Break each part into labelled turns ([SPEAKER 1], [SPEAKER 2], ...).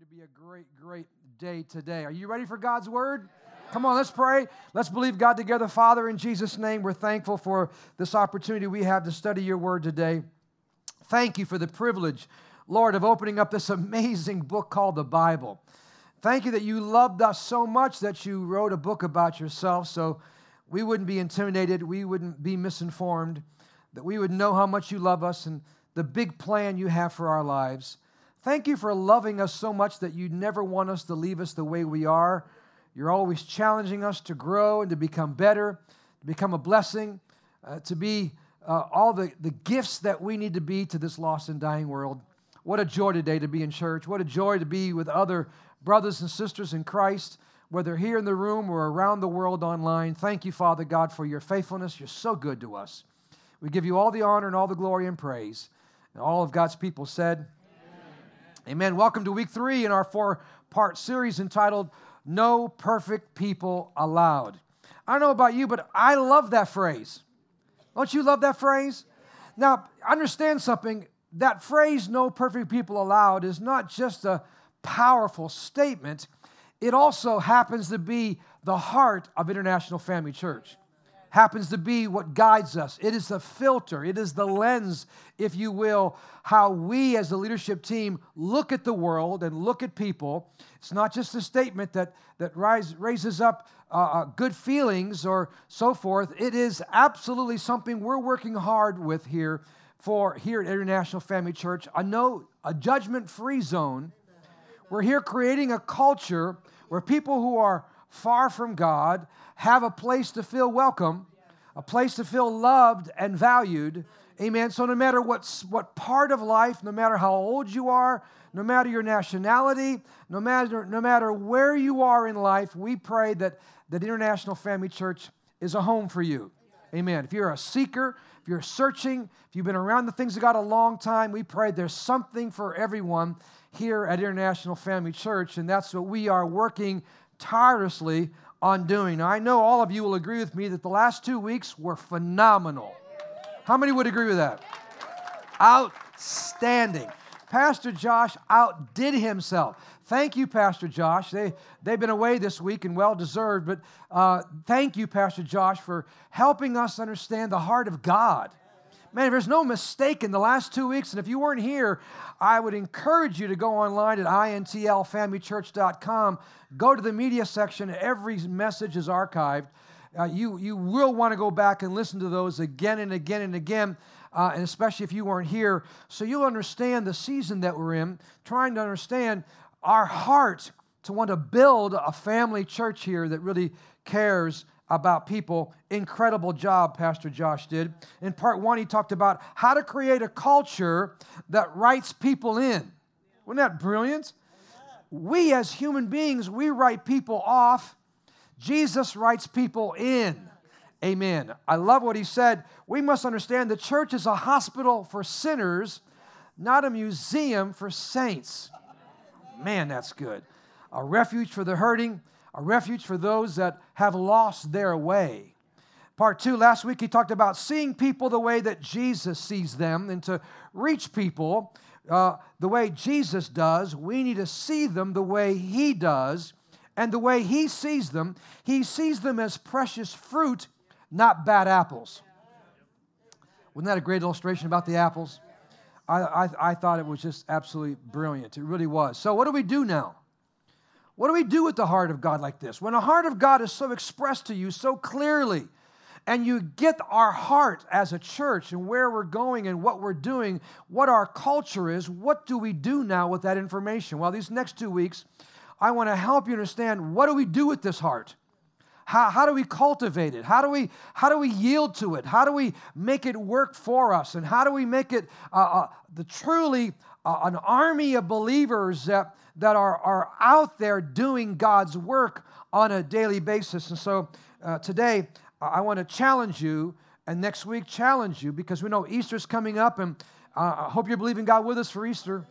[SPEAKER 1] to be a great, great day today. Are you ready for God's word? Come on, let's pray. Let's believe God together. Father, in Jesus' name, we're thankful for this opportunity we have to study your word today. Thank you for the privilege, Lord, of opening up this amazing book called the Bible. Thank you that you loved us so much that you wrote a book about yourself so we wouldn't be intimidated, we wouldn't be misinformed, that we would know how much you love us and the big plan you have for our lives. Thank you for loving us so much that you never want us to leave us the way we are. You're always challenging us to grow and to become better, to become a blessing, uh, to be uh, all the, the gifts that we need to be to this lost and dying world. What a joy today to be in church. What a joy to be with other brothers and sisters in Christ, whether here in the room or around the world online. Thank you, Father God, for your faithfulness. You're so good to us. We give you all the honor and all the glory and praise. And all of God's people said, Amen. Welcome to week three in our four part series entitled No Perfect People Allowed. I don't know about you, but I love that phrase. Don't you love that phrase? Now, understand something. That phrase, no perfect people allowed, is not just a powerful statement, it also happens to be the heart of International Family Church happens to be what guides us. It is the filter, it is the lens, if you will, how we as the leadership team look at the world and look at people. It's not just a statement that, that rise, raises up uh, uh, good feelings or so forth. It is absolutely something we're working hard with here for here at International Family Church. A no, a judgment-free zone. We're here creating a culture where people who are far from God have a place to feel welcome, a place to feel loved and valued. Amen. So, no matter what, what part of life, no matter how old you are, no matter your nationality, no matter, no matter where you are in life, we pray that, that International Family Church is a home for you. Amen. If you're a seeker, if you're searching, if you've been around the things of God a long time, we pray there's something for everyone here at International Family Church, and that's what we are working tirelessly on doing. Now, I know all of you will agree with me that the last two weeks were phenomenal. How many would agree with that? Outstanding. Pastor Josh outdid himself. Thank you, Pastor Josh. They, they've been away this week and well deserved, but uh, thank you, Pastor Josh, for helping us understand the heart of God. Man, if there's no mistake in the last two weeks, and if you weren't here, I would encourage you to go online at intlfamilychurch.com. Go to the media section, every message is archived. Uh, you, you will want to go back and listen to those again and again and again, uh, and especially if you weren't here. So you'll understand the season that we're in, trying to understand our heart to want to build a family church here that really cares about people. Incredible job, Pastor Josh did. In part one, he talked about how to create a culture that writes people in. Wasn't that brilliant? We as human beings, we write people off. Jesus writes people in. Amen. I love what he said. We must understand the church is a hospital for sinners, not a museum for saints. Man, that's good. A refuge for the hurting, a refuge for those that have lost their way. Part two, last week he talked about seeing people the way that Jesus sees them, and to reach people uh, the way Jesus does, we need to see them the way he does. And the way he sees them, he sees them as precious fruit, not bad apples. Wasn't that a great illustration about the apples? I, I, I thought it was just absolutely brilliant. It really was. So, what do we do now? What do we do with the heart of God like this? When the heart of God is so expressed to you so clearly, and you get our heart as a church and where we're going and what we're doing, what our culture is, what do we do now with that information? Well, these next two weeks, I want to help you understand what do we do with this heart? How, how do we cultivate it? How do we, how do we yield to it? How do we make it work for us? And how do we make it uh, uh, the truly uh, an army of believers that, that are, are out there doing God's work on a daily basis. And so uh, today, I want to challenge you, and next week, challenge you because we know Easter's coming up, and uh, I hope you're believing God with us for Easter.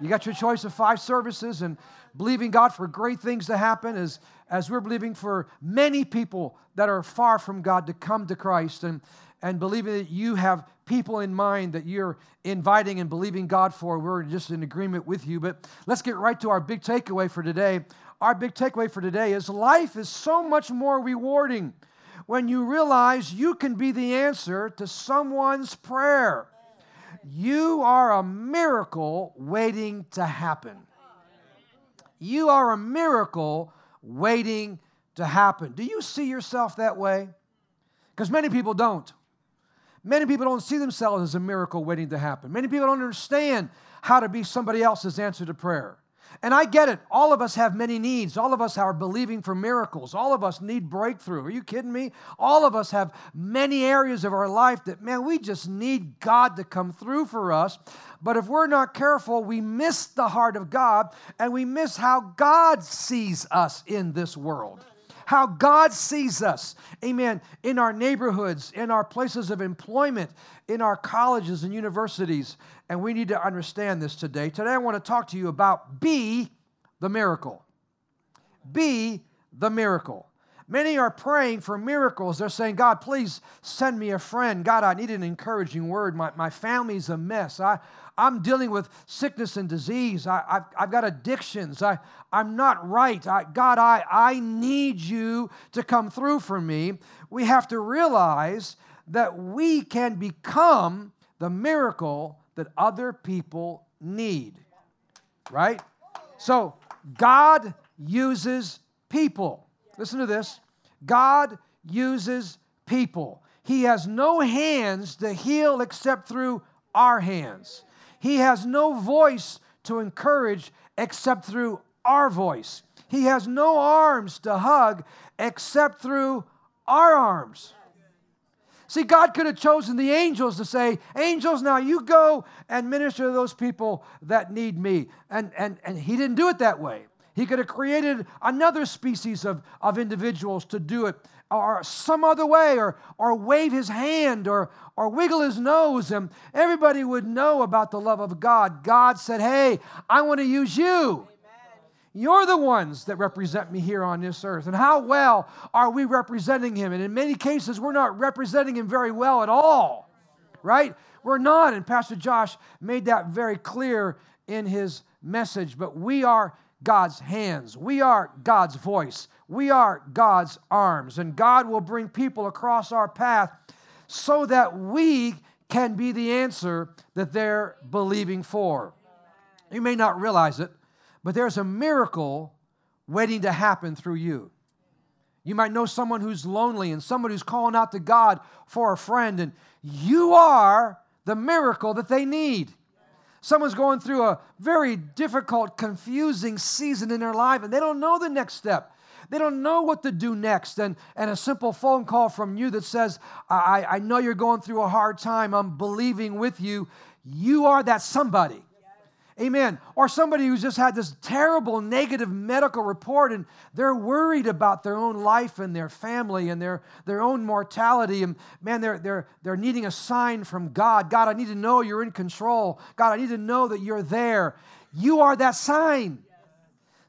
[SPEAKER 1] You got your choice of five services and believing God for great things to happen as, as we're believing for many people that are far from God to come to Christ and, and believing that you have people in mind that you're inviting and believing God for. We're just in agreement with you. But let's get right to our big takeaway for today. Our big takeaway for today is life is so much more rewarding when you realize you can be the answer to someone's prayer. You are a miracle waiting to happen. You are a miracle waiting to happen. Do you see yourself that way? Because many people don't. Many people don't see themselves as a miracle waiting to happen. Many people don't understand how to be somebody else's answer to prayer. And I get it. All of us have many needs. All of us are believing for miracles. All of us need breakthrough. Are you kidding me? All of us have many areas of our life that, man, we just need God to come through for us. But if we're not careful, we miss the heart of God and we miss how God sees us in this world how God sees us, amen, in our neighborhoods, in our places of employment, in our colleges and universities. And we need to understand this today. Today, I want to talk to you about be the miracle. Be the miracle. Many are praying for miracles. They're saying, God, please send me a friend. God, I need an encouraging word. My, my family's a mess. I, I'm dealing with sickness and disease. I, have I've got addictions. I, I'm not right. I, God, I, I need you to come through for me. We have to realize that we can become the miracle that other people need. Right? So, God uses people. Listen to this God uses people. He has no hands to heal except through our hands. He has no voice to encourage except through our voice. He has no arms to hug except through our arms. See, God could have chosen the angels to say, Angels, now you go and minister to those people that need me. And, and, and He didn't do it that way. He could have created another species of, of individuals to do it or some other way or, or wave his hand or, or wiggle his nose and everybody would know about the love of God. God said, Hey, I want to use you. You're the ones that represent me here on this earth. And how well are we representing him? And in many cases, we're not representing him very well at all, right? We're not. And Pastor Josh made that very clear in his message. But we are God's hands. We are God's voice. We are God's arms. And God will bring people across our path so that we can be the answer that they're believing for. You may not realize it, but there's a miracle waiting to happen through you. You might know someone who's lonely and someone who's calling out to God for a friend, and you are the miracle that they need. Someone's going through a very difficult, confusing season in their life and they don't know the next step. They don't know what to do next. And, and a simple phone call from you that says, I, I know you're going through a hard time. I'm believing with you. You are that somebody. Amen. Or somebody who's just had this terrible negative medical report and they're worried about their own life and their family and their, their own mortality. And man, they're, they're, they're needing a sign from God. God, I need to know you're in control. God, I need to know that you're there. You are that sign.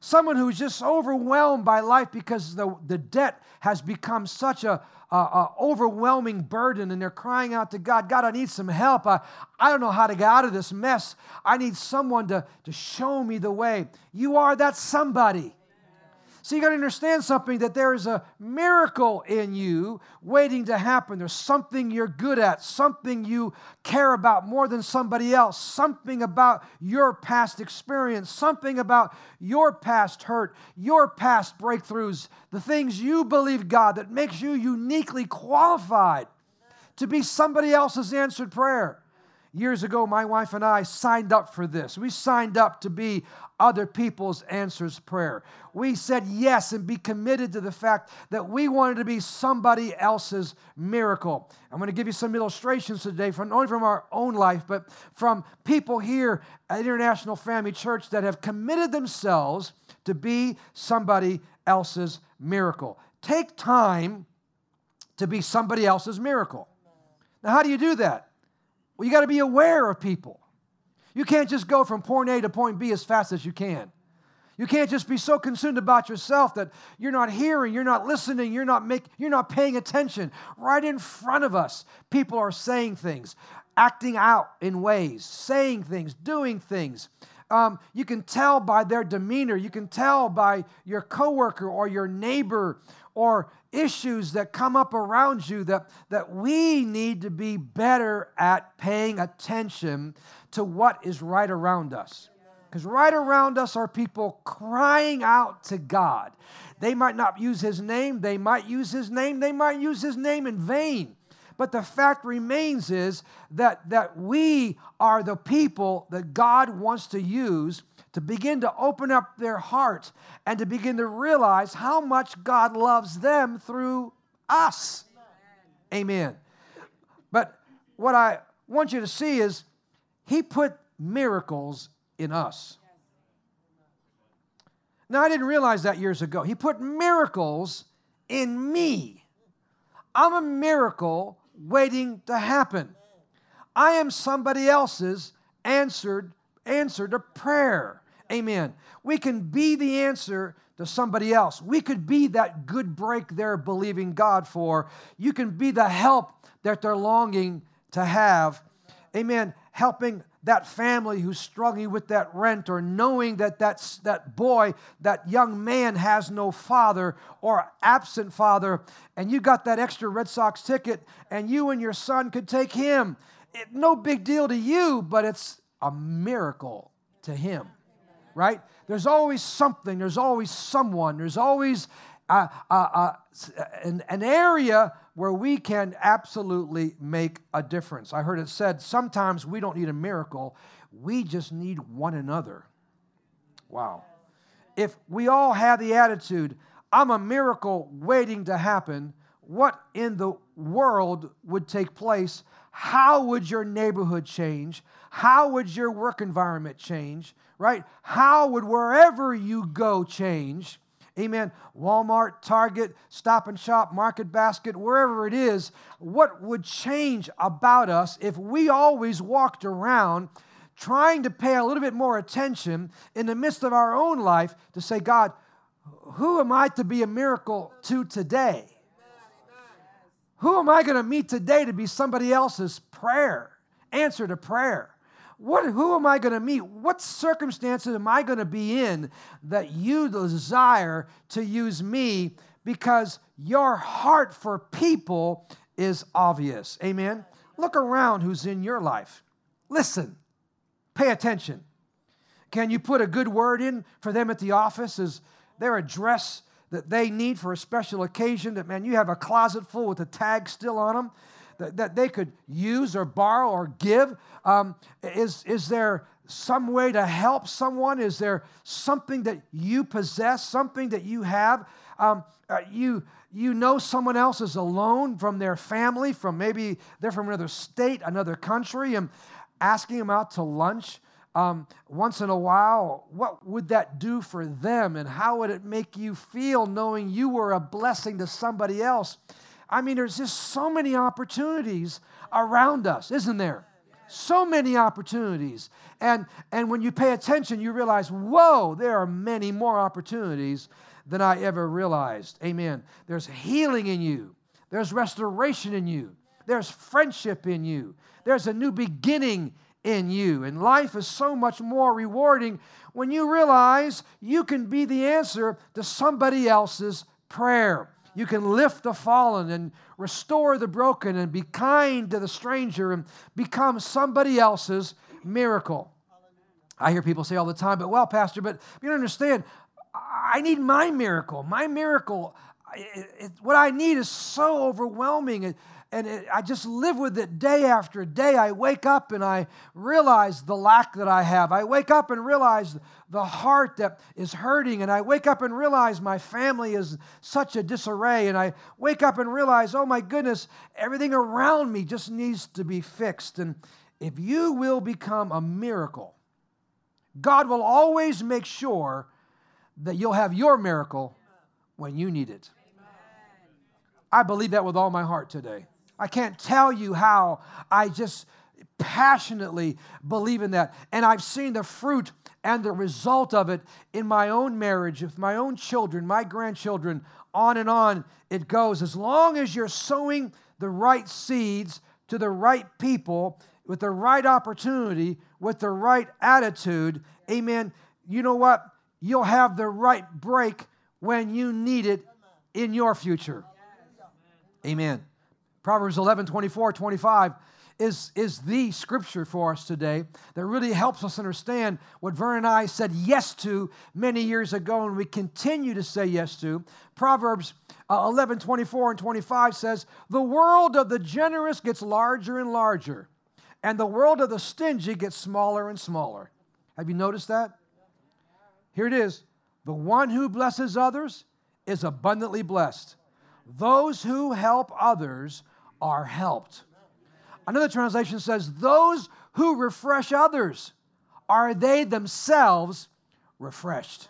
[SPEAKER 1] Someone who's just overwhelmed by life because the, the debt has become such a, a, a, overwhelming burden and they're crying out to God, God, I need some help. I, I don't know how to get out of this mess. I need someone to, to show me the way. You are that somebody. So you got to understand something that there is a miracle in you waiting to happen. There's something you're good at, something you care about more than somebody else, something about your past experience, something about your past hurt, your past breakthroughs, the things you believe God that makes you uniquely qualified to be somebody else's answered prayer. Years ago, my wife and I signed up for this. We signed up to be other people's answers prayer. We said yes and be committed to the fact that we wanted to be somebody else's miracle. I'm going to give you some illustrations today from not only from our own life, but from people here at International Family Church that have committed themselves to be somebody else's miracle. Take time to be somebody else's miracle. Now, how do you do that? Well, you got to be aware of people. You can't just go from point A to point B as fast as you can. You can't just be so consumed about yourself that you're not hearing, you're not listening, you're not make, you're not paying attention. Right in front of us, people are saying things. acting out in ways, saying things, doing things. Um, you can tell by their demeanor. You can tell by your coworker or your neighbor or issues that come up around you that, that we need to be better at paying attention to what is right around us. Because right around us are people crying out to God. They might not use his name, they might use his name, they might use his name in vain. But the fact remains is that, that we are the people that God wants to use to begin to open up their heart and to begin to realize how much God loves them through us. Amen. But what I want you to see is He put miracles in us. Now, I didn't realize that years ago. He put miracles in me. I'm a miracle waiting to happen. I am somebody else's answered answer to prayer. Amen. We can be the answer to somebody else. We could be that good break they're believing God for. You can be the help that they're longing to have. Amen. Helping that family who's struggling with that rent or knowing that that's, that boy, that young man has no father or absent father, and you got that extra Red Sox ticket and you and your son could take him. It, no big deal to you, but it's a miracle to him, right? There's always something, there's always someone, there's always uh, uh, uh, an, an area where we can absolutely make a difference. I heard it said sometimes we don't need a miracle, we just need one another. Wow. If we all had the attitude, I'm a miracle waiting to happen, what in the world would take place? How would your neighborhood change? How would your work environment change? Right? How would wherever you go change? Amen. Walmart, Target, Stop and Shop, Market Basket, wherever it is, what would change about us if we always walked around trying to pay a little bit more attention in the midst of our own life to say, God, who am I to be a miracle to today? Who am I going to meet today to be somebody else's prayer, answer to prayer? What, who am I going to meet? What circumstances am I going to be in that you desire to use me because your heart for people is obvious? Amen. Look around who's in your life. Listen, pay attention. Can you put a good word in for them at the office? Is there a dress that they need for a special occasion that, man, you have a closet full with the tag still on them? That, that they could use or borrow or give? Um, is, is there some way to help someone? Is there something that you possess, something that you have? Um, uh, you, you know someone else is alone from their family, from maybe they're from another state, another country, and asking them out to lunch um, once in a while, what would that do for them? And how would it make you feel knowing you were a blessing to somebody else? I mean, there's just so many opportunities around us, isn't there? So many opportunities. And, and when you pay attention, you realize, whoa, there are many more opportunities than I ever realized. Amen. There's healing in you, there's restoration in you, there's friendship in you, there's a new beginning in you. And life is so much more rewarding when you realize you can be the answer to somebody else's prayer. You can lift the fallen and restore the broken and be kind to the stranger and become somebody else's miracle. I hear people say all the time, but well, Pastor, but you don't understand. I need my miracle. My miracle, it, it, what I need is so overwhelming. It, and it, I just live with it day after day. I wake up and I realize the lack that I have. I wake up and realize the heart that is hurting. And I wake up and realize my family is such a disarray. And I wake up and realize, oh my goodness, everything around me just needs to be fixed. And if you will become a miracle, God will always make sure that you'll have your miracle when you need it. I believe that with all my heart today. I can't tell you how I just passionately believe in that. And I've seen the fruit and the result of it in my own marriage, with my own children, my grandchildren, on and on it goes. As long as you're sowing the right seeds to the right people, with the right opportunity, with the right attitude, amen, you know what? You'll have the right break when you need it in your future. Amen. Proverbs 11, 24, 25 is, is the scripture for us today that really helps us understand what Vern and I said yes to many years ago and we continue to say yes to. Proverbs uh, 11, 24 and 25 says, The world of the generous gets larger and larger, and the world of the stingy gets smaller and smaller. Have you noticed that? Here it is The one who blesses others is abundantly blessed. Those who help others are helped. Another translation says, Those who refresh others, are they themselves refreshed?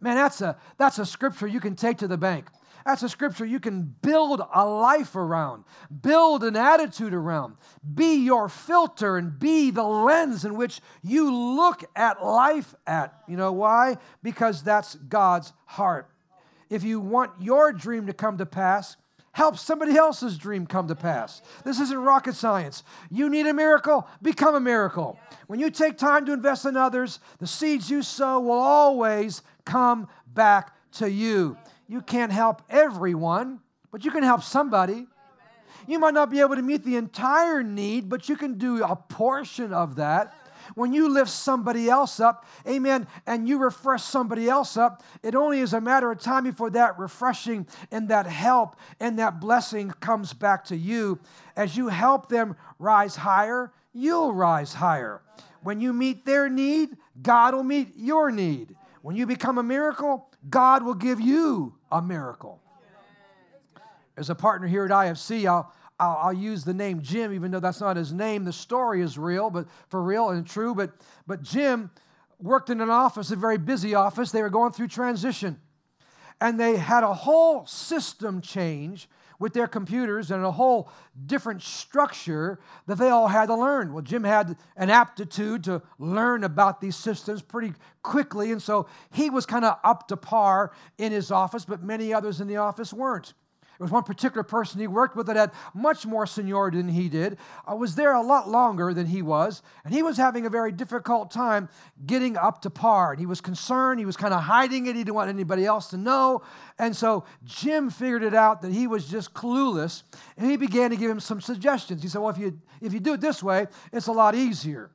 [SPEAKER 1] Man, that's a, that's a scripture you can take to the bank. That's a scripture you can build a life around, build an attitude around, be your filter and be the lens in which you look at life at. You know why? Because that's God's heart. If you want your dream to come to pass, help somebody else's dream come to pass. This isn't rocket science. You need a miracle, become a miracle. When you take time to invest in others, the seeds you sow will always come back to you. You can't help everyone, but you can help somebody. You might not be able to meet the entire need, but you can do a portion of that. When you lift somebody else up, amen, and you refresh somebody else up, it only is a matter of time before that refreshing and that help and that blessing comes back to you. As you help them rise higher, you'll rise higher. When you meet their need, God will meet your need. When you become a miracle, God will give you a miracle. As a partner here at IFC, I'll, I'll, I'll, use the name Jim, even though that's not his name. The story is real, but for real and true. But, but Jim worked in an office, a very busy office. They were going through transition. And they had a whole system change with their computers and a whole different structure that they all had to learn. Well, Jim had an aptitude to learn about these systems pretty quickly, and so he was kind of up to par in his office, but many others in the office weren't. There was one particular person he worked with that had much more seniority than he did, uh, was there a lot longer than he was, and he was having a very difficult time getting up to par. And he was concerned, he was kind of hiding it, he didn't want anybody else to know. And so Jim figured it out that he was just clueless, and he began to give him some suggestions. He said, Well, if you, if you do it this way, it's a lot easier.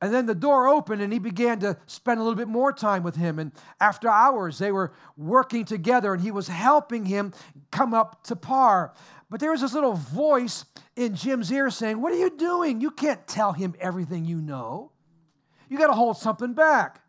[SPEAKER 1] And then the door opened and he began to spend a little bit more time with him. And after hours, they were working together and he was helping him come up to par. But there was this little voice in Jim's ear saying, What are you doing? You can't tell him everything you know. You got to hold something back.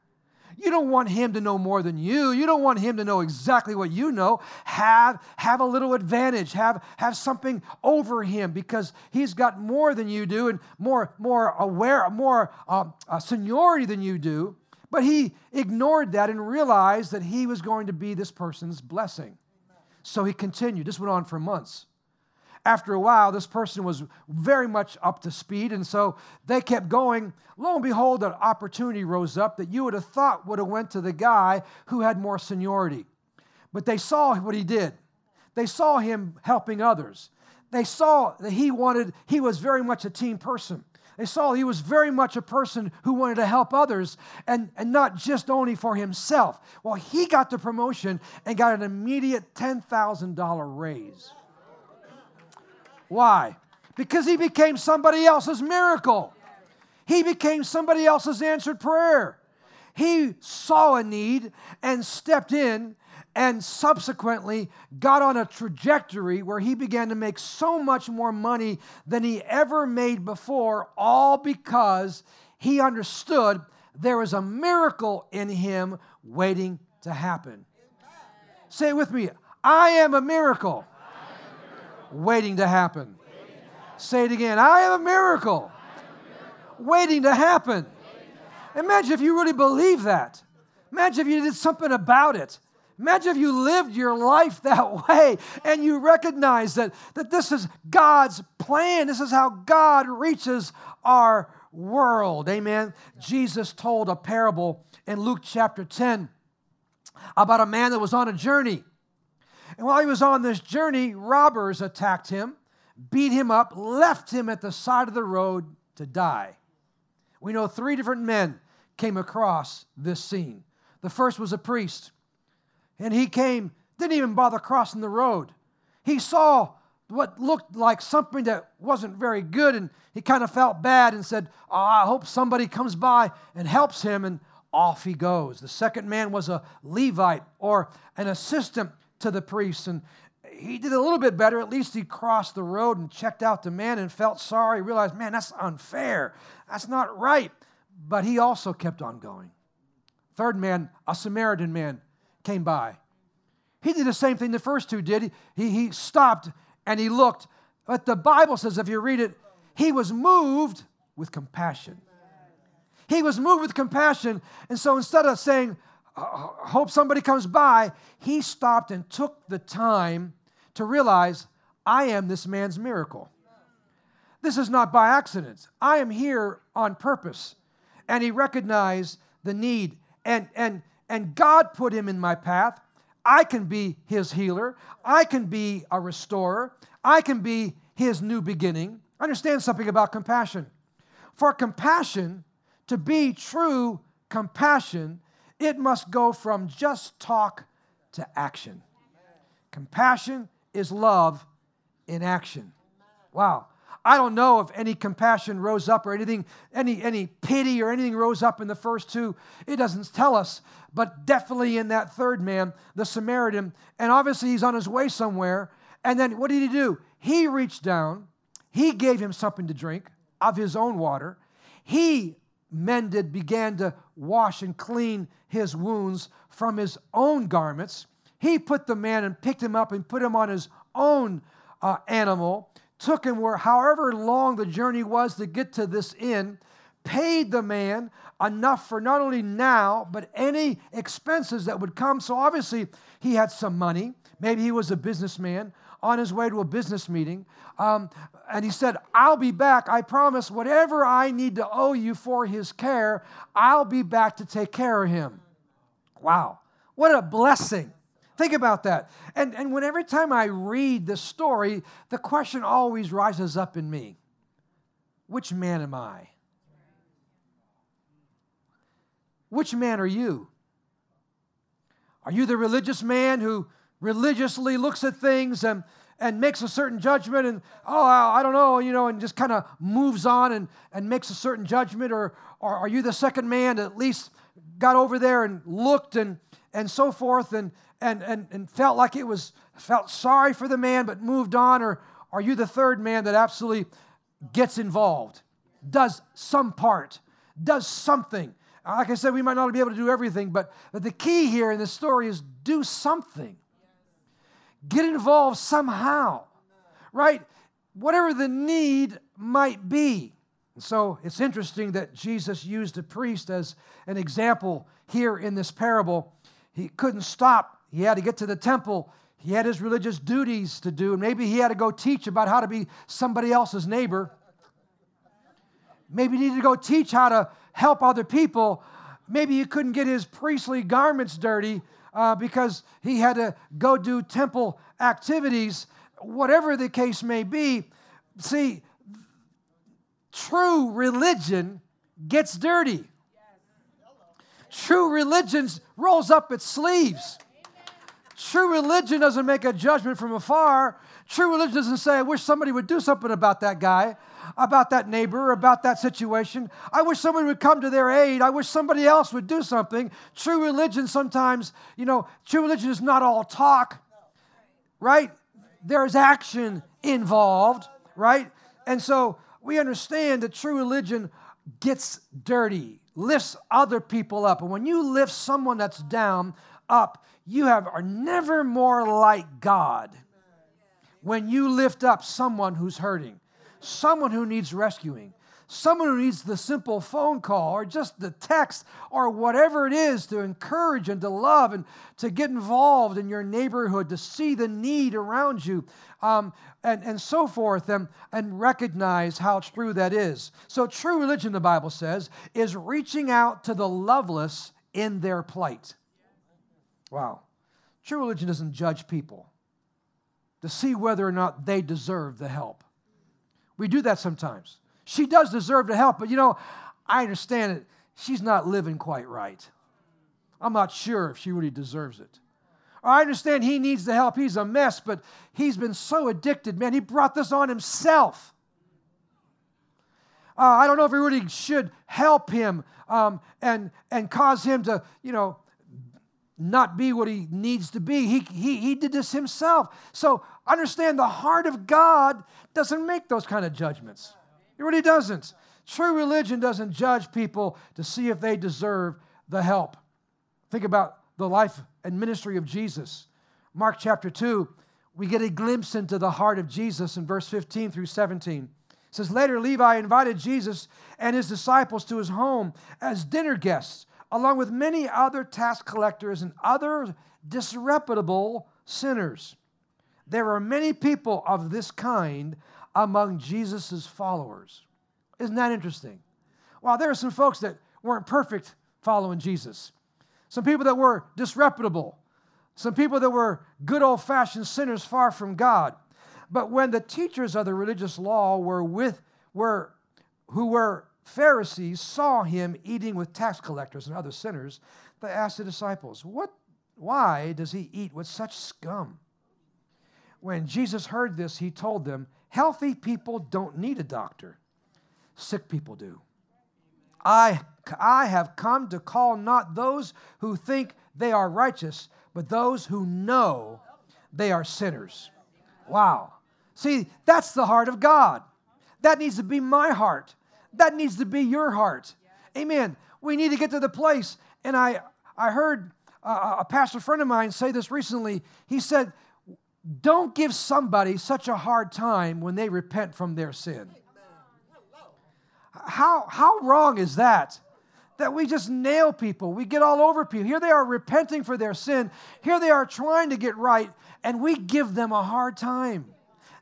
[SPEAKER 1] You don't want him to know more than you. You don't want him to know exactly what you know. Have, have a little advantage. Have, have something over him because he's got more than you do and more, more aware, more um, uh, seniority than you do. But he ignored that and realized that he was going to be this person's blessing. So he continued. This went on for months after a while, this person was very much up to speed, and so they kept going. Lo and behold, an opportunity rose up that you would have thought would have went to the guy who had more seniority. But they saw what he did. They saw him helping others. They saw that he wanted, he was very much a team person. They saw he was very much a person who wanted to help others and, and not just only for himself. Well, he got the promotion and got an immediate $10,000 raise. Why? Because he became somebody else's miracle. He became somebody else's answered prayer. He saw a need and stepped in and subsequently got on a trajectory where he began to make so much more money than he ever made before, all because he understood there was a miracle in him waiting to happen. Say it with me I am a miracle waiting to happen. Say it again. I am a miracle waiting to happen. Imagine if you really believe that. Imagine if you did something about it. Imagine if you lived your life that way and you recognize that, that this is God's plan. This is how God reaches our world. Amen. Jesus told a parable in Luke chapter 10 about a man that was on a journey. And while he was on this journey, robbers attacked him, beat him up, left him at the side of the road to die. We know three different men came across this scene. The first was a priest, and he came, didn't even bother crossing the road. He saw what looked like something that wasn't very good, and he kind of felt bad and said, oh, I hope somebody comes by and helps him, and off he goes. The second man was a Levite or an assistant to the priest, and he did a little bit better. At least he crossed the road and checked out the man and felt sorry, realized, man, that's unfair. That's not right. But he also kept on going. Third man, a Samaritan man, came by. He did the same thing the first two did. He, he stopped and he looked. But the Bible says, if you read it, he was moved with compassion. He was moved with compassion. And so instead of saying, hope somebody comes by, he stopped and took the time to realize, I am this man's miracle. This is not by accident. I am here on purpose. And he recognized the need. And, and, and God put him in my path. I can be his healer. I can be a restorer. I can be his new beginning. Understand something about compassion. For compassion to be true compassion, it must go from just talk to action. Compassion is love in action. Wow. I don't know if any compassion rose up or anything, any, any pity or anything rose up in the first two. It doesn't tell us, but definitely in that third man, the Samaritan. And obviously he's on his way somewhere. And then what did he do? He reached down, he gave him something to drink of his own water. He mended, began to wash and clean his wounds from his own garments. He put the man and picked him up and put him on his own uh, animal took him where however long the journey was to get to this inn, paid the man enough for not only now, but any expenses that would come. So obviously, he had some money. Maybe he was a businessman on his way to a business meeting. Um, and he said, I'll be back. I promise, whatever I need to owe you for his care, I'll be back to take care of him. Wow. What a blessing. Think about that. And, and when every time I read the story, the question always rises up in me Which man am I? Which man are you? Are you the religious man who religiously looks at things and, and makes a certain judgment and, oh, I don't know, you know, and just kind of moves on and, and makes a certain judgment? Or, or are you the second man that at least got over there and looked and, and so forth and, and, and, and felt like it was, felt sorry for the man but moved on? Or are you the third man that absolutely gets involved, does some part, does something? Like I said, we might not be able to do everything, but, but the key here in this story is do something. Get involved somehow, right? Whatever the need might be. So it's interesting that Jesus used a priest as an example here in this parable. He couldn't stop he had to get to the temple. He had his religious duties to do, and maybe he had to go teach about how to be somebody else's neighbor. Maybe he needed to go teach how to help other people. Maybe he couldn't get his priestly garments dirty uh, because he had to go do temple activities. Whatever the case may be, see, true religion gets dirty. True religion rolls up its sleeves. True religion doesn't make a judgment from afar. True religion doesn't say, I wish somebody would do something about that guy, about that neighbor, about that situation. I wish somebody would come to their aid. I wish somebody else would do something. True religion sometimes, you know, true religion is not all talk, right? There's action involved, right? And so we understand that true religion gets dirty, lifts other people up. And when you lift someone that's down up, you have, are never more like God when you lift up someone who's hurting, someone who needs rescuing, someone who needs the simple phone call or just the text or whatever it is to encourage and to love and to get involved in your neighborhood, to see the need around you, um, and, and so forth, and, and recognize how true that is. So, true religion, the Bible says, is reaching out to the loveless in their plight. Wow. True religion doesn't judge people to see whether or not they deserve the help. We do that sometimes. she does deserve to help, but you know, I understand it. She's not living quite right. I'm not sure if she really deserves it. I understand he needs the help. He's a mess, but he's been so addicted, man. He brought this on himself. Uh, I don't know if we really should help him um, and, and cause him to, you know, not be what he needs to be. He, he, he did this himself. So understand the heart of God doesn't make those kind of judgments. It really doesn't. True religion doesn't judge people to see if they deserve the help. Think about the life and ministry of Jesus. Mark chapter 2, we get a glimpse into the heart of Jesus in verse 15 through 17. It says, Later, Levi invited Jesus and his disciples to his home as dinner guests, along with many other tax collectors and other disreputable sinners. There were many people of this kind among Jesus' followers. Isn't that interesting? Well, there are some folks that weren't perfect following Jesus, some people that were disreputable, some people that were good old fashioned sinners far from God. But when the teachers of the religious law were with, were, who were Pharisees saw him eating with tax collectors and other sinners, they asked the disciples, what, Why does he eat with such scum? When Jesus heard this, he told them, Healthy people don't need a doctor, sick people do. I, I have come to call not those who think they are righteous, but those who know they are sinners. Wow. See, that's the heart of God. That needs to be my heart. That needs to be your heart. Amen. We need to get to the place. And I, I heard a, a pastor friend of mine say this recently. He said, Don't give somebody such a hard time when they repent from their sin. How, how wrong is that? That we just nail people. We get all over people. Here they are repenting for their sin. Here they are trying to get right, and we give them a hard time.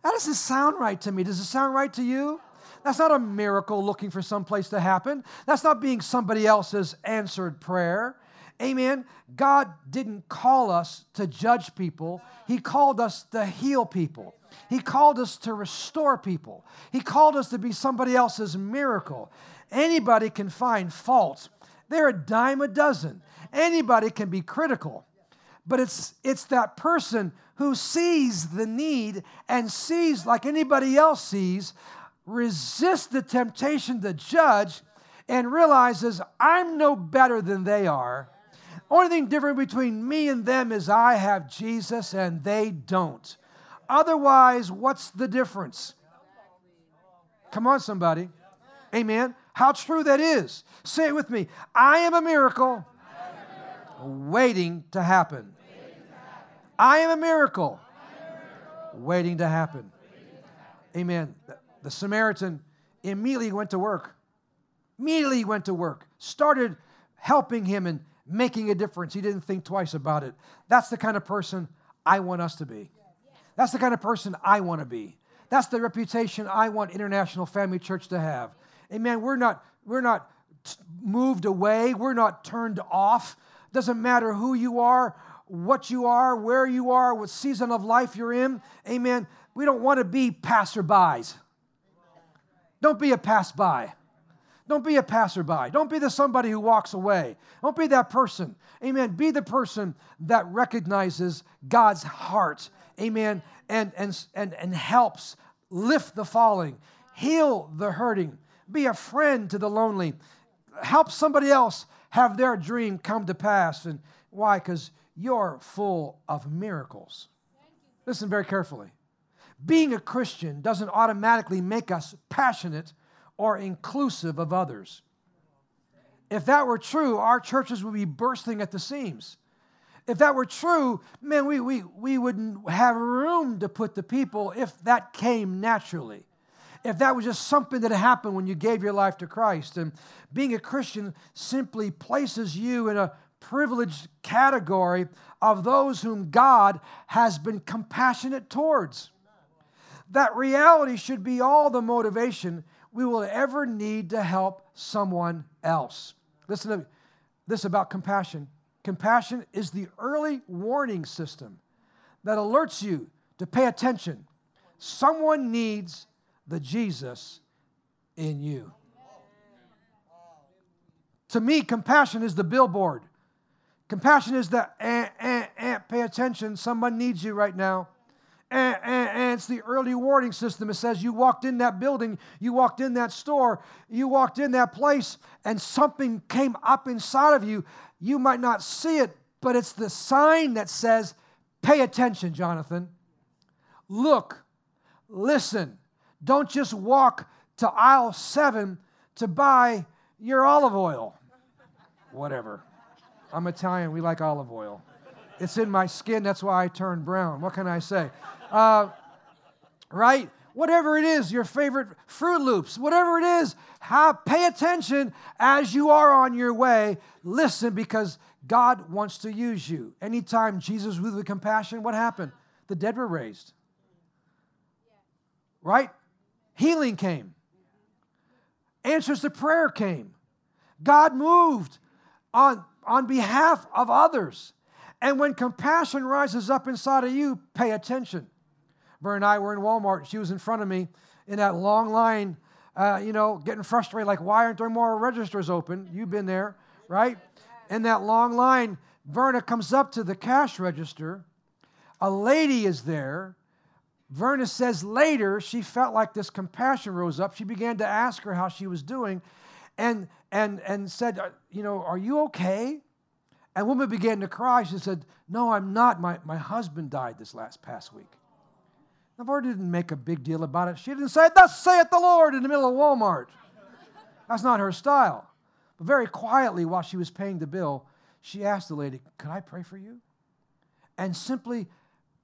[SPEAKER 1] That doesn't sound right to me. Does it sound right to you? That's not a miracle looking for someplace to happen. That's not being somebody else's answered prayer. Amen. God didn't call us to judge people, He called us to heal people. He called us to restore people. He called us to be somebody else's miracle. Anybody can find fault. They're a dime a dozen. Anybody can be critical. But it's, it's that person who sees the need and sees, like anybody else sees, resists the temptation to judge and realizes I'm no better than they are. Only thing different between me and them is I have Jesus and they don't. Otherwise, what's the difference? Come on, somebody. Amen. How true that is. Say it with me. I am a miracle, waiting to happen. I am a miracle waiting to happen. Amen. The Samaritan immediately went to work. Immediately went to work. Started helping him and making a difference. He didn't think twice about it. That's the kind of person I want us to be. That's the kind of person I want to be. That's the reputation I want International Family Church to have. Amen. We're not, we're not moved away. We're not turned off. Doesn't matter who you are what you are, where you are, what season of life you're in. Amen. We don't want to be passerbys. Don't be a pass by. Don't be a passerby. Don't be the somebody who walks away. Don't be that person. Amen. Be the person that recognizes God's heart. Amen. And, and, and, and helps lift the falling, heal the hurting, be a friend to the lonely, help somebody else have their dream come to pass. And why? Because you're full of miracles. Listen very carefully. Being a Christian doesn't automatically make us passionate or inclusive of others. If that were true, our churches would be bursting at the seams. If that were true, man, we, we, we wouldn't have room to put the people if that came naturally. If that was just something that happened when you gave your life to Christ. And being a Christian simply places you in a privileged category of those whom God has been compassionate towards. That reality should be all the motivation we will ever need to help someone else. Listen to this about compassion. Compassion is the early warning system that alerts you to pay attention. Someone needs the Jesus in you. To me, compassion is the billboard. Compassion is the eh, eh, eh, pay attention, someone needs you right now. Eh, eh, eh, it's the early warning system. It says you walked in that building, you walked in that store, you walked in that place, and something came up inside of you. You might not see it, but it's the sign that says, pay attention, Jonathan. Look, listen. Don't just walk to aisle seven to buy your olive oil. Whatever. I'm Italian, we like olive oil. It's in my skin, that's why I turn brown. What can I say? Uh, right? Whatever it is, your favorite Froot Loops, whatever it is, have, pay attention as you are on your way. Listen because God wants to use you. Anytime Jesus was with compassion, what happened? The dead were raised. Right? Healing came. Answers to prayer came. God moved on, on behalf of others. And when compassion rises up inside of you, pay attention. Vern and I were in Walmart. She was in front of me in that long line, uh, you know, getting frustrated, like, why aren't there more registers open? You've been there, right? In that long line, Verna comes up to the cash register. A lady is there. Verna says later she felt like this compassion rose up. She began to ask her how she was doing and, and, and said, uh, You know, are you okay? And woman began to cry. She said, No, I'm not. My, my husband died this last past week. Navarre didn't make a big deal about it. She didn't say, Thus saith the Lord in the middle of Walmart. That's not her style. But very quietly, while she was paying the bill, she asked the lady, Could I pray for you? And simply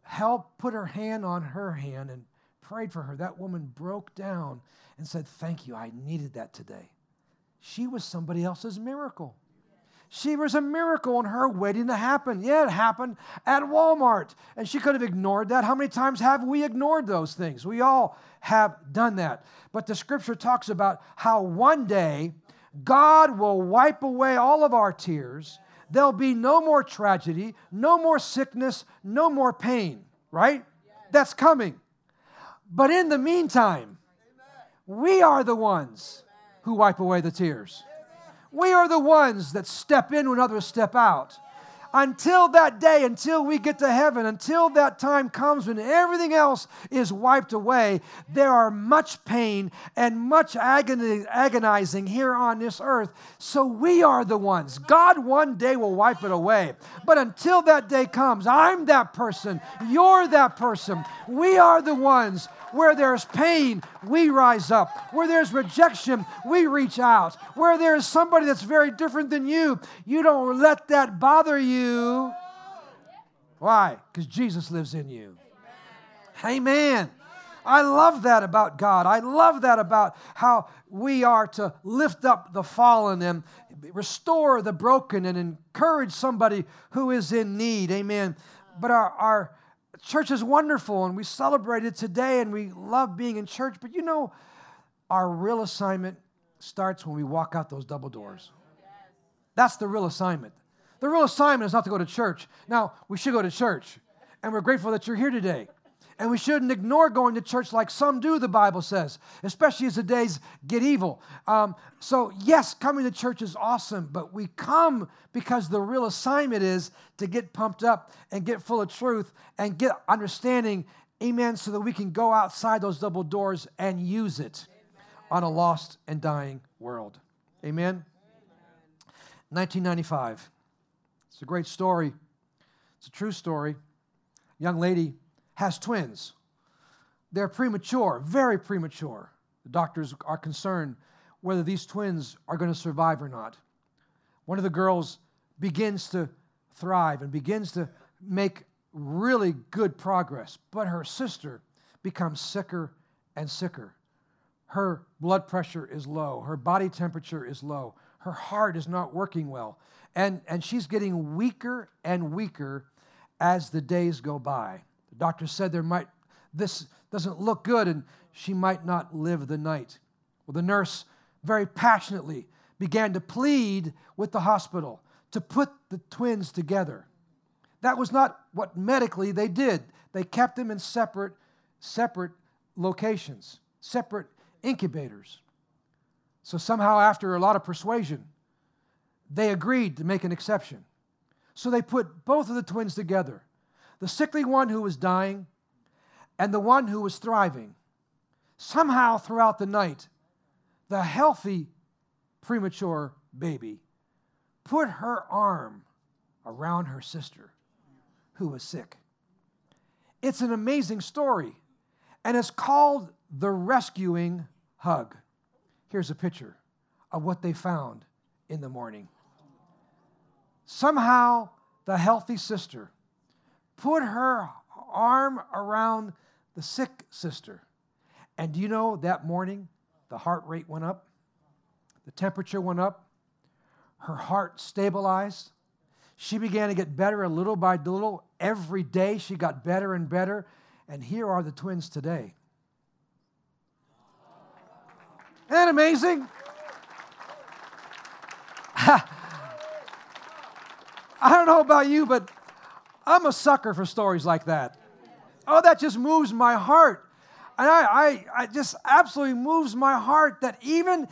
[SPEAKER 1] helped put her hand on her hand and prayed for her. That woman broke down and said, Thank you. I needed that today. She was somebody else's miracle. She was a miracle in her waiting to happen. Yeah, it happened at Walmart. And she could have ignored that. How many times have we ignored those things? We all have done that. But the scripture talks about how one day God will wipe away all of our tears. There'll be no more tragedy, no more sickness, no more pain, right? That's coming. But in the meantime, we are the ones who wipe away the tears. We are the ones that step in when others step out. Until that day, until we get to heaven, until that time comes when everything else is wiped away, there are much pain and much agonizing here on this earth. So we are the ones. God one day will wipe it away. But until that day comes, I'm that person. You're that person. We are the ones where there's pain, we rise up. Where there's rejection, we reach out. Where there's somebody that's very different than you, you don't let that bother you. Why? Because Jesus lives in you. Amen. I love that about God. I love that about how we are to lift up the fallen and restore the broken and encourage somebody who is in need. Amen. But our, our church is wonderful and we celebrate it today and we love being in church, but you know, our real assignment starts when we walk out those double doors. That's the real assignment. The real assignment is not to go to church. Now, we should go to church, and we're grateful that you're here today. And we shouldn't ignore going to church like some do, the Bible says, especially as the days get evil. Um, so, yes, coming to church is awesome, but we come because the real assignment is to get pumped up and get full of truth and get understanding, amen, so that we can go outside those double doors and use it on a lost and dying world. Amen? 1995. It's a great story. It's a true story. Young lady has twins. They're premature, very premature. The doctors are concerned whether these twins are going to survive or not. One of the girls begins to thrive and begins to make really good progress, but her sister becomes sicker and sicker. Her blood pressure is low, her body temperature is low, her heart is not working well, and, and she's getting weaker and weaker as the days go by. The doctor said there might, this doesn't look good and she might not live the night. Well, the nurse very passionately began to plead with the hospital to put the twins together. That was not what medically they did. They kept them in separate, separate locations, separate incubators. So somehow, after a lot of persuasion, they agreed to make an exception. So they put both of the twins together the sickly one who was dying and the one who was thriving. Somehow, throughout the night, the healthy premature baby put her arm around her sister who was sick. It's an amazing story, and it's called the rescuing hug. Here's a picture of what they found in the morning. Somehow, the healthy sister put her arm around the sick sister. And do you know that morning the heart rate went up? The temperature went up. Her heart stabilized. She began to get better a little by little. Every day she got better and better. And here are the twins today. Isn't that amazing? I don't know about you, but I'm a sucker for stories like that. Oh, that just moves my heart. And I, I, I just absolutely moves my heart that even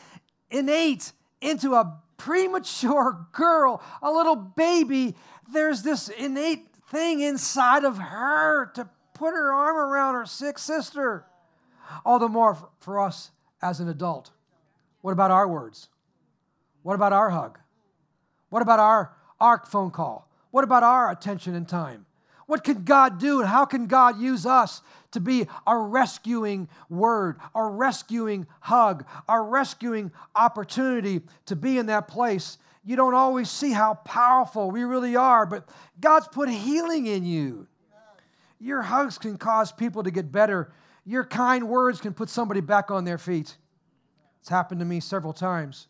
[SPEAKER 1] innate into a premature girl, a little baby, there's this innate thing inside of her to put her arm around her sick sister. All the more for us as an adult. What about our words? What about our hug? What about our, our phone call? What about our attention and time? What can God do and how can God use us to be a rescuing word, a rescuing hug, a rescuing opportunity to be in that place? You don't always see how powerful we really are, but God's put healing in you. Your hugs can cause people to get better. Your kind words can put somebody back on their feet. It's happened to me several times.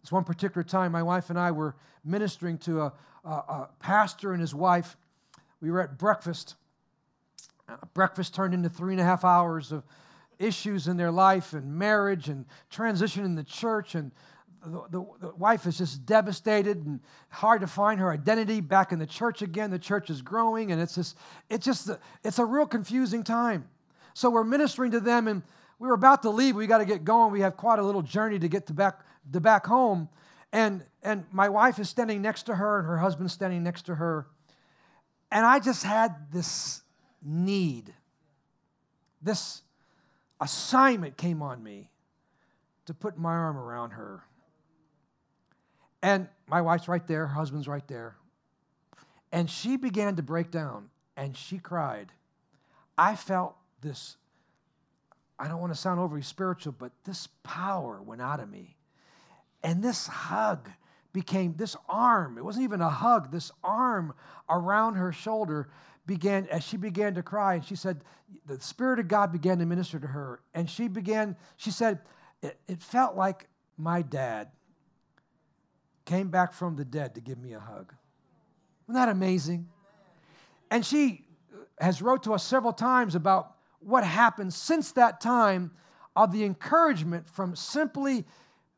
[SPEAKER 1] This one particular time, my wife and I were ministering to a, a, a pastor and his wife we were at breakfast. Uh, breakfast turned into three and a half hours of issues in their life and marriage and transition in the church. And the, the, the, wife is just devastated and hard to find her identity back in the church again. The church is growing, and it's just, it's just, it's a real confusing time. So we're ministering to them, and we were about to leave. We got to get going. We have quite a little journey to get to back, to back home. And, and my wife is standing next to her, and her husband's standing next to her. And I just had this need, this assignment came on me to put my arm around her. And my wife's right there, her husband's right there. And she began to break down and she cried. I felt this, I don't want to sound overly spiritual, but this power went out of me. And this hug became this arm, it wasn't even a hug, this arm around her shoulder began, as she began to cry, and she said, the Spirit of God began to minister to her. And she began, she said, it, it felt like my dad came back from the dead to give me a hug. Isn't that amazing? And she has wrote to us several times about what happened since that time of the encouragement from simply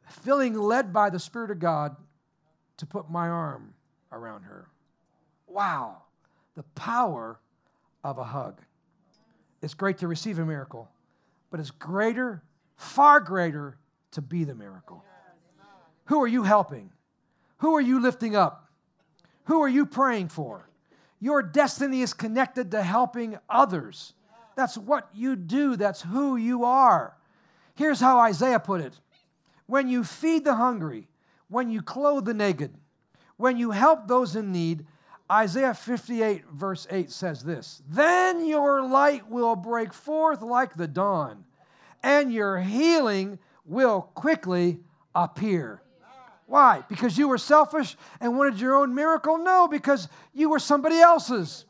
[SPEAKER 1] feeling led by the Spirit of God to put my arm around her. Wow, the power of a hug. It's great to receive a miracle, but it's greater, far greater to be the miracle. Who are you helping? Who are you lifting up? Who are you praying for? Your destiny is connected to helping others. That's what you do, that's who you are. Here's how Isaiah put it When you feed the hungry, when you clothe the naked, when you help those in need, Isaiah 58, verse 8 says this Then your light will break forth like the dawn, and your healing will quickly appear. Why? Because you were selfish and wanted your own miracle? No, because you were somebody else's.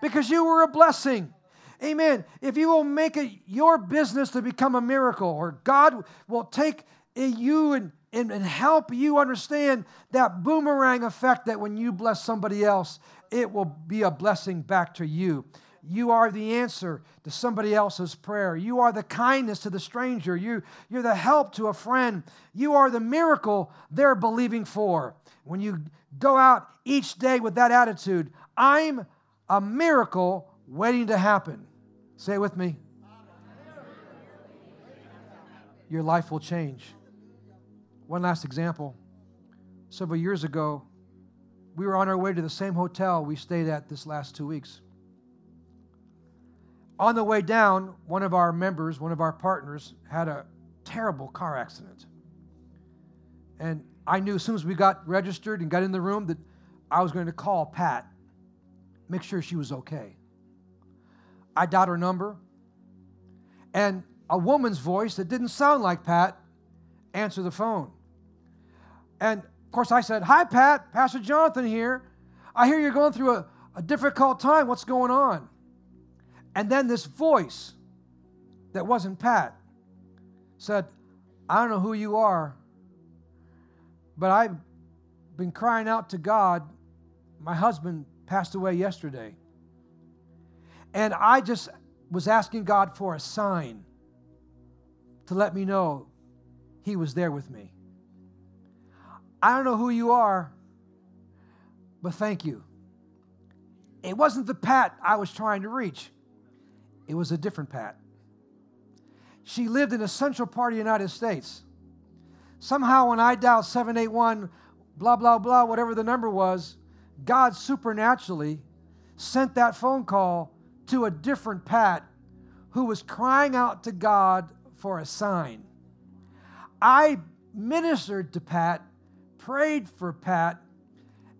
[SPEAKER 1] Because you were a blessing. Amen. If you will make it your business to become a miracle, or God will take you and and, and help you understand that boomerang effect that when you bless somebody else, it will be a blessing back to you. You are the answer to somebody else's prayer. You are the kindness to the stranger. You, you're the help to a friend. You are the miracle they're believing for. When you go out each day with that attitude, I'm a miracle waiting to happen. Say it with me. Your life will change One last example. Several years ago, we were on our way to the same hotel we stayed at this last two weeks. On the way down, one of our members, one of our partners, had a terrible car accident. And I knew as soon as we got registered and got in the room that I was going to call Pat, make sure she was okay. I dialed her number, and a woman's voice that didn't sound like Pat answered the phone. And of course, I said, Hi, Pat, Pastor Jonathan here. I hear you're going through a, a difficult time. What's going on? And then this voice that wasn't Pat said, I don't know who you are, but I've been crying out to God. My husband passed away yesterday. And I just was asking God for a sign to let me know He was there with me. I don't know who you are, but thank you. It wasn't the Pat I was trying to reach, it was a different Pat. She lived in a central part of the United States. Somehow, when I dialed 781, blah, blah, blah, whatever the number was, God supernaturally sent that phone call to a different Pat who was crying out to God for a sign. I ministered to Pat, prayed for Pat,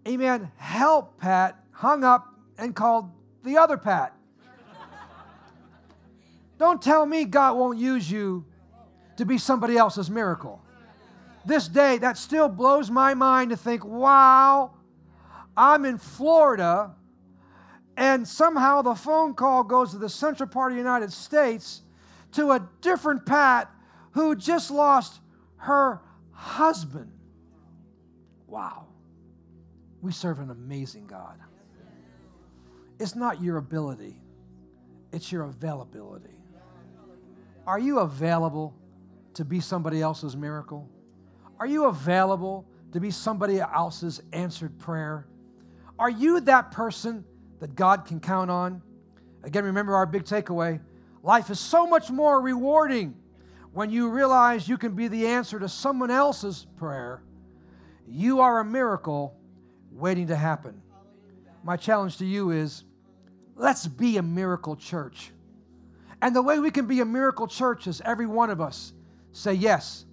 [SPEAKER 1] amen, helped Pat, hung up, and called the other Pat. Don't tell me God won't use you to be somebody else's miracle. This day, that still blows my mind to think, wow, I'm in Florida, and somehow the phone call goes to the central part of the United States to a different Pat who just lost her husband. Wow. We serve an amazing God. It's not your ability, it's your availability. Are you available to be somebody else's miracle? Are you available to be somebody else's answered prayer? Are you that person that God can count on? Again, remember our big takeaway life is so much more rewarding when you realize you can be the answer to someone else's prayer. You are a miracle waiting to happen. My challenge to you is let's be a miracle church. And the way we can be a miracle church is every one of us say, Yes,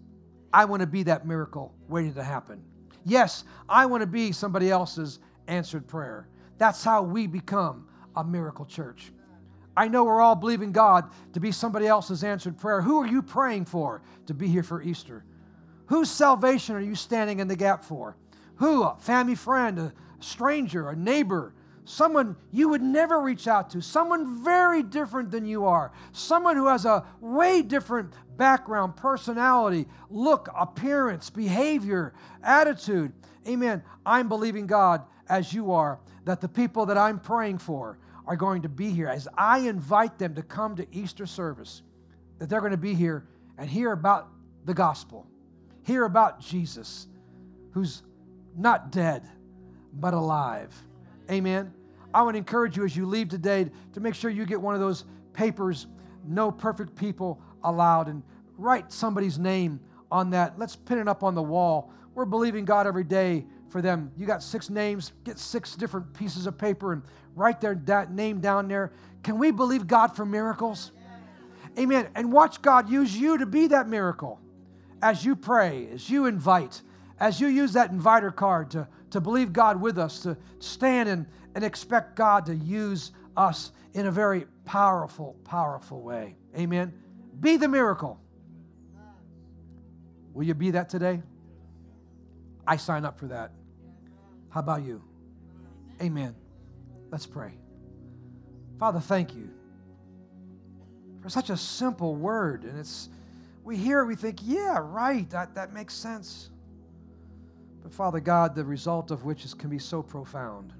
[SPEAKER 1] I want to be that miracle waiting to happen. Yes, I want to be somebody else's answered prayer. That's how we become a miracle church. I know we're all believing God to be somebody else's answered prayer. Who are you praying for to be here for Easter? Whose salvation are you standing in the gap for? Who? A family friend, a stranger, a neighbor, someone you would never reach out to, someone very different than you are, someone who has a way different background, personality, look, appearance, behavior, attitude. Amen. I'm believing God as you are that the people that I'm praying for are going to be here as I invite them to come to Easter service, that they're going to be here and hear about the gospel, hear about Jesus, who's not dead, but alive. Amen. I to encourage you as you leave today to make sure you get one of those papers, No Perfect People Allowed, and write somebody's name on that. Let's pin it up on the wall. We're believing God every day for them. You got six names, get six different pieces of paper and write their that name down there. Can we believe God for miracles? Amen. And watch God use you to be that miracle as you pray, as you invite, as you use that inviter card to, to believe God with us, to stand and, and expect God to use us in a very powerful, powerful way. Amen. Be the miracle. Will you be that today? I sign up for that. How about you? Amen. Let's pray. Father, thank you for such a simple word. And it's, we hear we think, yeah, right, that, that makes sense. But Father God, the result of which is, can be so profound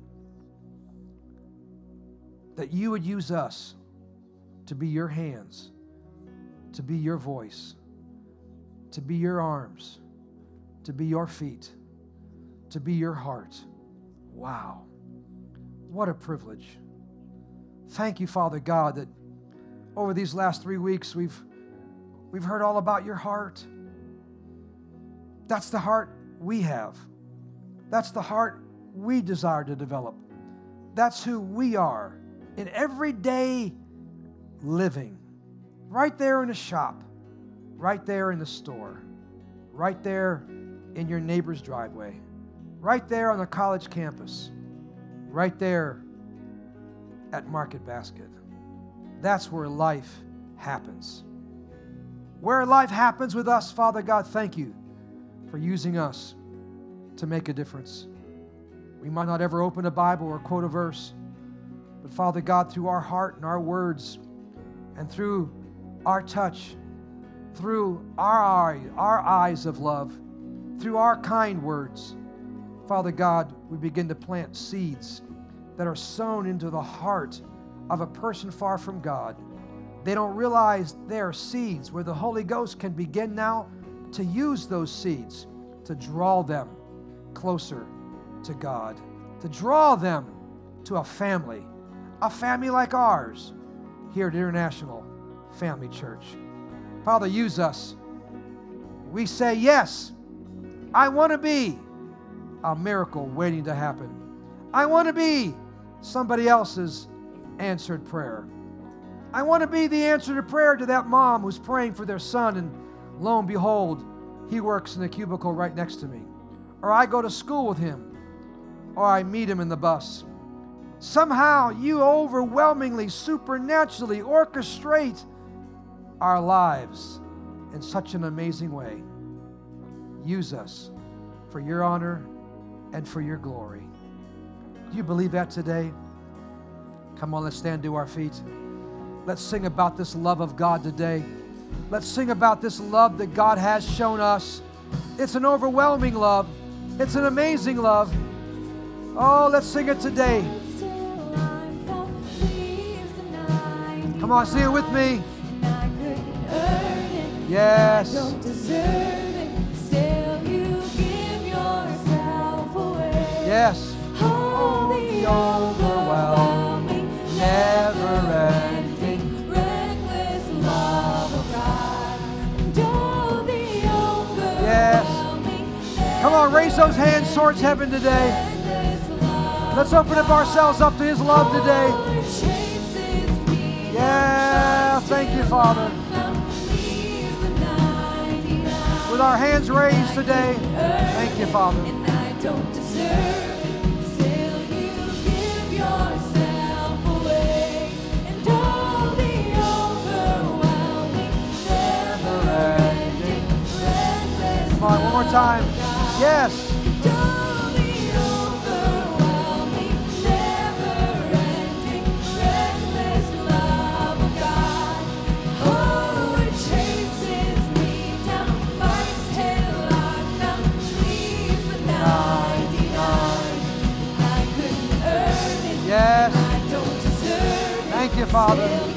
[SPEAKER 1] that you would use us to be your hands, to be your voice, to be your arms, to be your feet, to be your heart. Wow. What a privilege. Thank you, Father God, that over these last three weeks we've, we've heard all about your heart. That's the heart we have. That's the heart we desire to develop. That's who we are in everyday living. Right there in the shop, right there in the store, right there in your neighbor's driveway, right there on the college campus, right there at Market Basket. That's where life happens. Where life happens with us, Father God, thank you for using us to make a difference. We might not ever open a Bible or quote a verse, but Father God, through our heart and our words, and through our touch, through our, eye, our eyes of love, through our kind words, Father God, we begin to plant seeds that are sown into the heart of a person far from God. They don't realize they are seeds where the Holy Ghost can begin now to use those seeds to draw them closer to God, to draw them to a family, a family like ours here at International Family Church. Father, use us. We say, Yes, I want to be a miracle waiting to happen. I want to be somebody else's answered prayer. I want to be the answer to prayer to that mom who's praying for their son, and lo and behold, he works in the cubicle right next to me. Or I go to school with him, or I meet him in the bus. Somehow you overwhelmingly, supernaturally orchestrate our lives in such an amazing way. Use us for your honor and for your glory. Do you believe that today? Come on, let's stand to our feet. Let's sing about this love of God today. Let's sing about this love that God has shown us. It's an overwhelming love, it's an amazing love. Oh, let's sing it today. Come on, sing it with me. Yes. Yes. The overwhelming, never Come on, raise those hands towards heaven today. Let's open up ourselves up to His love today. Yeah, thank you, Father. With our hands raised today, thank you, Father. Come on, one more time. Yes. Yes. Thank you, Father.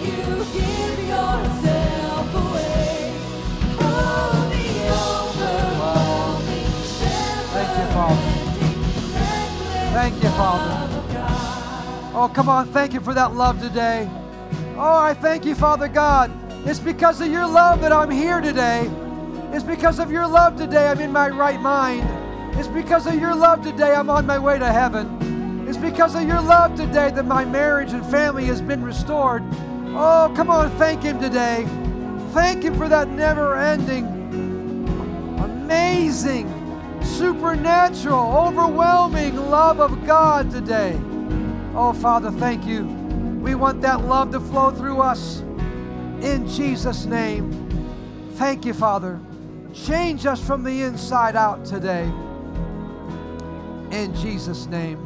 [SPEAKER 1] Thank you, Father. Oh, come on. Thank you for that love today. Oh, I thank you, Father God. It's because of your love that I'm here today. It's because of your love today I'm in my right mind. It's because of your love today I'm on my way to heaven. It's because of your love today that my marriage and family has been restored. Oh, come on, thank Him today. Thank Him for that never ending, amazing, supernatural, overwhelming love of God today. Oh, Father, thank you. We want that love to flow through us in Jesus' name. Thank you, Father. Change us from the inside out today. In Jesus' name.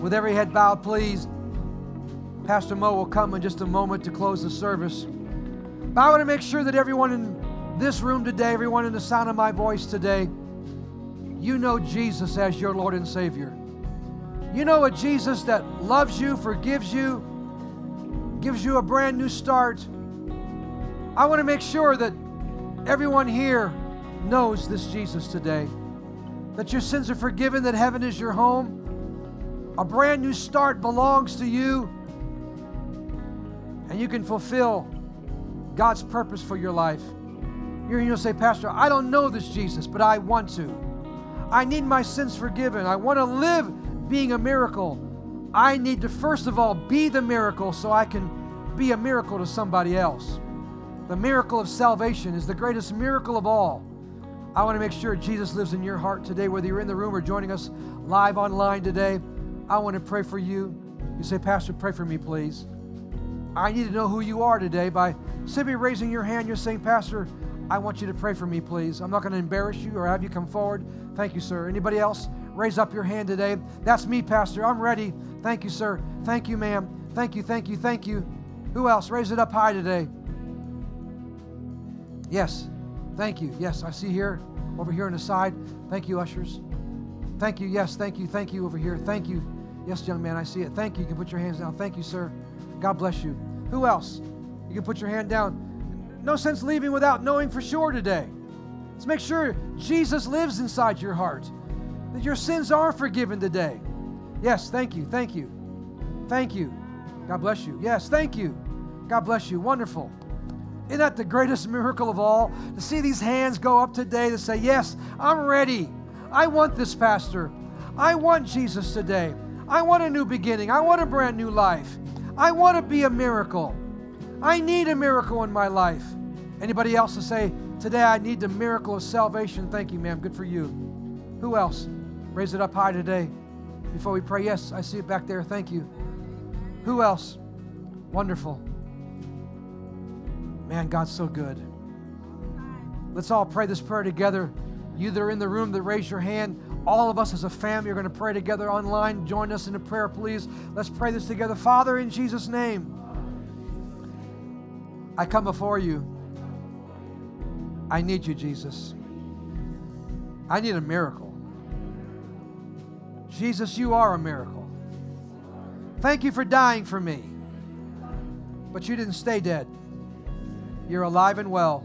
[SPEAKER 1] With every head bowed, please. Pastor Mo will come in just a moment to close the service. But I want to make sure that everyone in this room today, everyone in the sound of my voice today, you know Jesus as your Lord and Savior. You know a Jesus that loves you, forgives you, gives you a brand new start. I want to make sure that everyone here knows this Jesus today. That your sins are forgiven, that heaven is your home. A brand new start belongs to you. And you can fulfill God's purpose for your life. You're to say, Pastor, I don't know this Jesus, but I want to. I need my sins forgiven. I want to live being a miracle. I need to, first of all, be the miracle so I can be a miracle to somebody else. The miracle of salvation is the greatest miracle of all. I want to make sure Jesus lives in your heart today, whether you're in the room or joining us live online today. I want to pray for you. You say, Pastor, pray for me, please. I need to know who you are today by simply raising your hand. You're saying, Pastor, I want you to pray for me, please. I'm not going to embarrass you or have you come forward. Thank you, sir. Anybody else? Raise up your hand today. That's me, Pastor. I'm ready. Thank you, sir. Thank you, ma'am. Thank you, thank you, thank you. Who else? Raise it up high today. Yes. Thank you. Yes, I see here, over here on the side. Thank you, ushers. Thank you. Yes, thank you. Thank you over here. Thank you. Yes, young man, I see it. Thank you. You can put your hands down. Thank you, sir. God bless you. Who else? You can put your hand down. No sense leaving without knowing for sure today. Let's make sure Jesus lives inside your heart, that your sins are forgiven today. Yes, thank you. Thank you. Thank you. God bless you. Yes, thank you. God bless you. Wonderful. Isn't that the greatest miracle of all? To see these hands go up today to say, Yes, I'm ready. I want this, Pastor. I want Jesus today. I want a new beginning. I want a brand new life. I want to be a miracle. I need a miracle in my life. Anybody else to say, today I need the miracle of salvation? Thank you, ma'am. Good for you. Who else? Raise it up high today before we pray. Yes, I see it back there. Thank you. Who else? Wonderful. Man, God's so good. Let's all pray this prayer together. You that are in the room that raise your hand, all of us as a family are going to pray together online. Join us in a prayer, please. Let's pray this together. Father, in Jesus' name. I come before you. I need you, Jesus. I need a miracle. Jesus, you are a miracle. Thank you for dying for me. But you didn't stay dead. You're alive and well.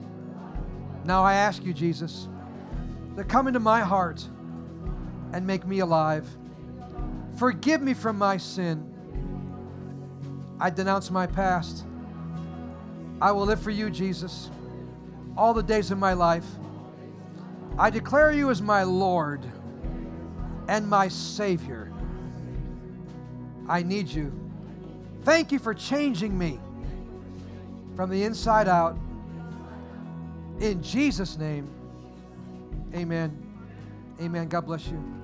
[SPEAKER 1] Now I ask you, Jesus, to come into my heart and make me alive. Forgive me from my sin. I denounce my past. I will live for you, Jesus, all the days of my life. I declare you as my Lord and my Savior. I need you. Thank you for changing me from the inside out. In Jesus' name, amen. Amen. God bless you.